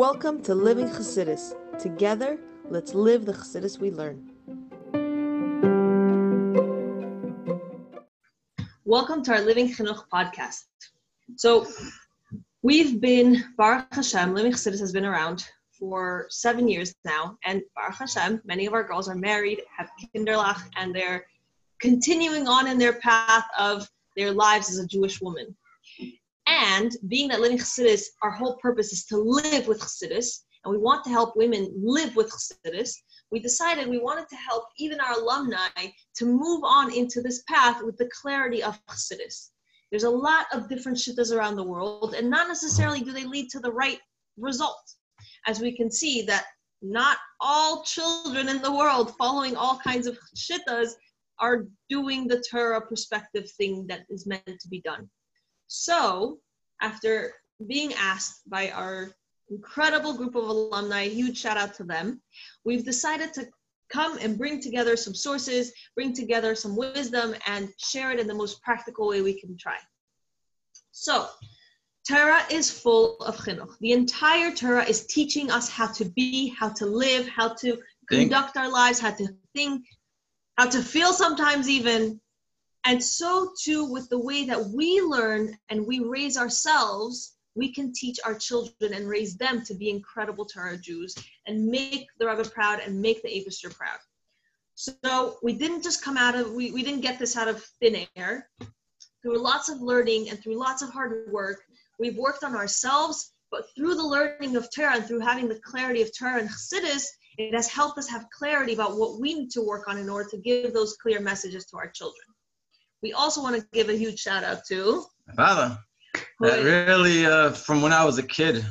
Welcome to Living Chassidus. Together, let's live the Chassidus we learn. Welcome to our Living Chinuch podcast. So, we've been, Baruch Hashem, Living Chassidus has been around for seven years now, and Baruch Hashem, many of our girls are married, have kinderlach, and they're continuing on in their path of their lives as a Jewish woman. And being that living Chassidus, our whole purpose is to live with Chassidus, and we want to help women live with Chassidus, we decided we wanted to help even our alumni to move on into this path with the clarity of Chassidus. There's a lot of different shittas around the world, and not necessarily do they lead to the right result. As we can see that not all children in the world following all kinds of shittas are doing the Torah perspective thing that is meant to be done. So, after being asked by our incredible group of alumni, huge shout out to them, we've decided to come and bring together some sources, bring together some wisdom, and share it in the most practical way we can try. So, Torah is full of chinuch. The entire Torah is teaching us how to be, how to live, how to conduct our lives, how to think, how to feel sometimes even, and so too with the way that we learn and we raise ourselves, we can teach our children and raise them to be incredible Torah Jews and make the Rebbe proud and make the Aibershter proud. So we didn't just come out of, we, we didn't get this out of thin air. Through lots of learning and through lots of hard work, we've worked on ourselves, but through the learning of Torah and through having the clarity of Torah and Chassidus, it has helped us have clarity about what we need to work on in order to give those clear messages to our children. We also want to give a huge shout out to my father. That really, uh, from when I was a kid,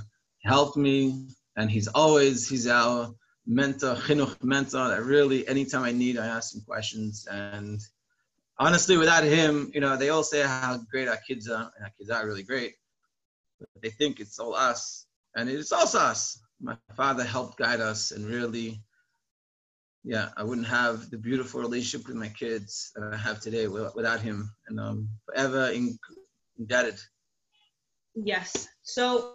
helped me, and he's always he's our mentor, chinuch mentor. That really, anytime I need, I ask him questions. And honestly, without him, you know, they all say how great our kids are, and our kids are really great. But they think it's all us, and it's also us. My father helped guide us and really yeah, I wouldn't have the beautiful relationship with my kids that I have today without him, and um, forever indebted. Yes. So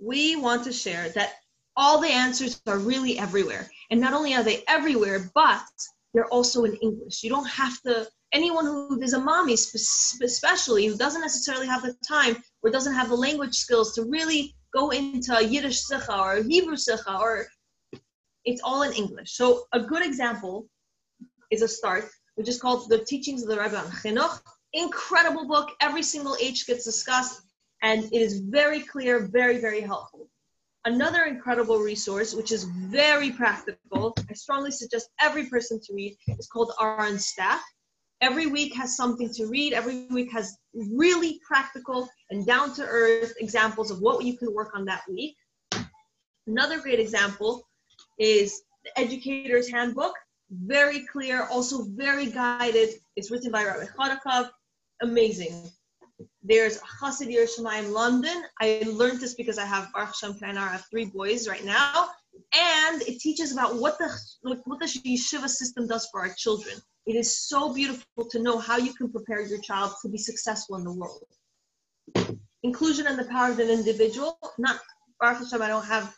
we want to share that all the answers are really everywhere, and not only are they everywhere, but they're also in English. You don't have to. Anyone who is a mommy, especially who doesn't necessarily have the time or doesn't have the language skills to really go into Yiddish sikha or Hebrew sikha or it's all in English. So a good example is a start, which is called The Teachings of the Rebbe on Chinuch. Incredible book. Every single age gets discussed, and it is very clear, very, very helpful. Another incredible resource, which is very practical, I strongly suggest every person to read, is called Aaron Staff. Every week has something to read. Every week has really practical and down to earth examples of what you can work on that week. Another great example is the Educator's Handbook. Very clear, also very guided. It's written by Rabbi Chodakov. Amazing. There's Chassid Yerushalayim London. I learned this because I have Baruch Shem I have three boys right now, and it teaches about what the what the yeshiva system does for our children. It is so beautiful to know how you can prepare your child to be successful in the world. Inclusion and the power of an individual. Not Baruch Hashem, I don't have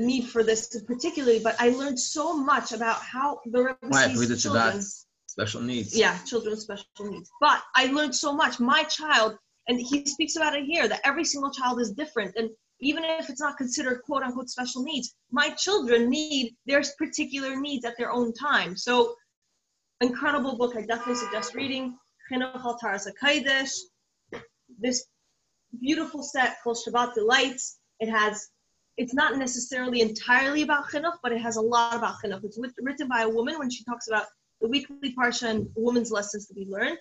need for this particularly, but I learned so much about how the Rebbe children. Special needs. Yeah, children with special needs. But I learned so much. My child, and he speaks about it here, that every single child is different. And even if it's not considered quote unquote special needs, my children need their particular needs at their own time. So, incredible book. I definitely suggest reading. This beautiful set called Shabbat Delights. It has it's not necessarily entirely about chinuch, but it has a lot about chinuch. It's written by a woman when she talks about the weekly parsha and women's lessons to be learned.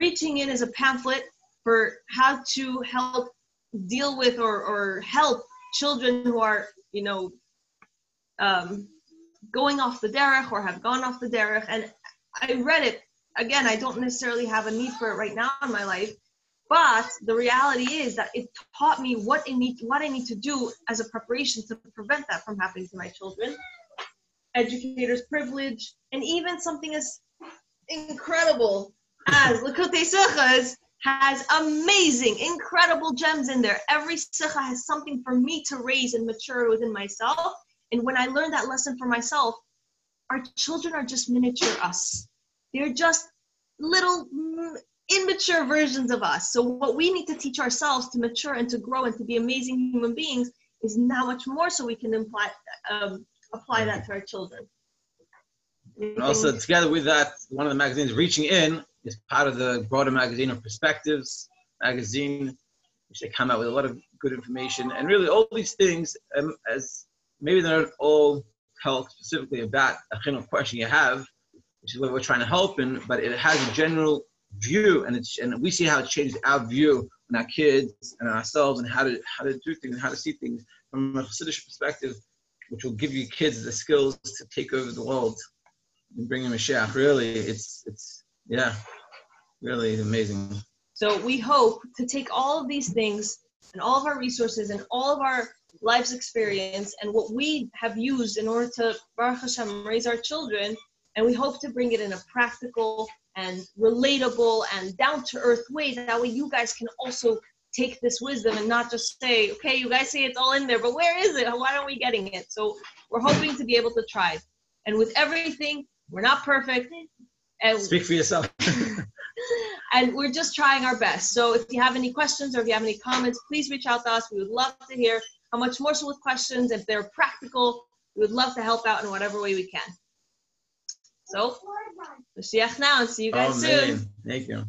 Reaching in is a pamphlet for how to help deal with or, or help children who are, you know, um, going off the derech or have gone off the derech. And I read it again. I don't necessarily have a need for it right now in my life, but the reality is that it taught me what I need, what I need to do as a preparation to prevent that from happening to my children. Educators' privilege, and even something as incredible as Likutei Sichos has amazing, incredible gems in there. Every sikha has something for me to raise and mature within myself. And when I learned that lesson for myself, our children are just miniature us. They're just little immature versions of us. So what we need to teach ourselves to mature and to grow and to be amazing human beings is now much more so we can imply, um, apply that to our children. And also together with that, one of the magazines, Reaching In, is part of the broader magazine of Perspectives magazine, which they come out with a lot of good information. And really all these things, um, as maybe they're not all talk specifically about a chinuch question you have, which is what we're trying to help in, but it has a general view, and it's and we see how it changed our view and our kids and ourselves, and how to how to do things, and how to see things from a Hasidic perspective, which will give you kids the skills to take over the world and bring in Mashiach. Really, it's it's yeah, really amazing. So we hope to take all of these things and all of our resources and all of our life's experience and what we have used in order to Baruch Hashem raise our children, and we hope to bring it in a practical and relatable and down to earth way. That way, you guys can also take this wisdom and not just say, okay, you guys say it's all in there, but where is it? Why aren't we getting it? So we're hoping to be able to try. And with everything, we're not perfect. And Speak for yourself. and we're just trying our best. So if you have any questions or if you have any comments, please reach out to us. We would love to hear how much more so with questions. If they're practical, we would love to help out in whatever way we can. So, Mashiach now see you guys soon. Thank you.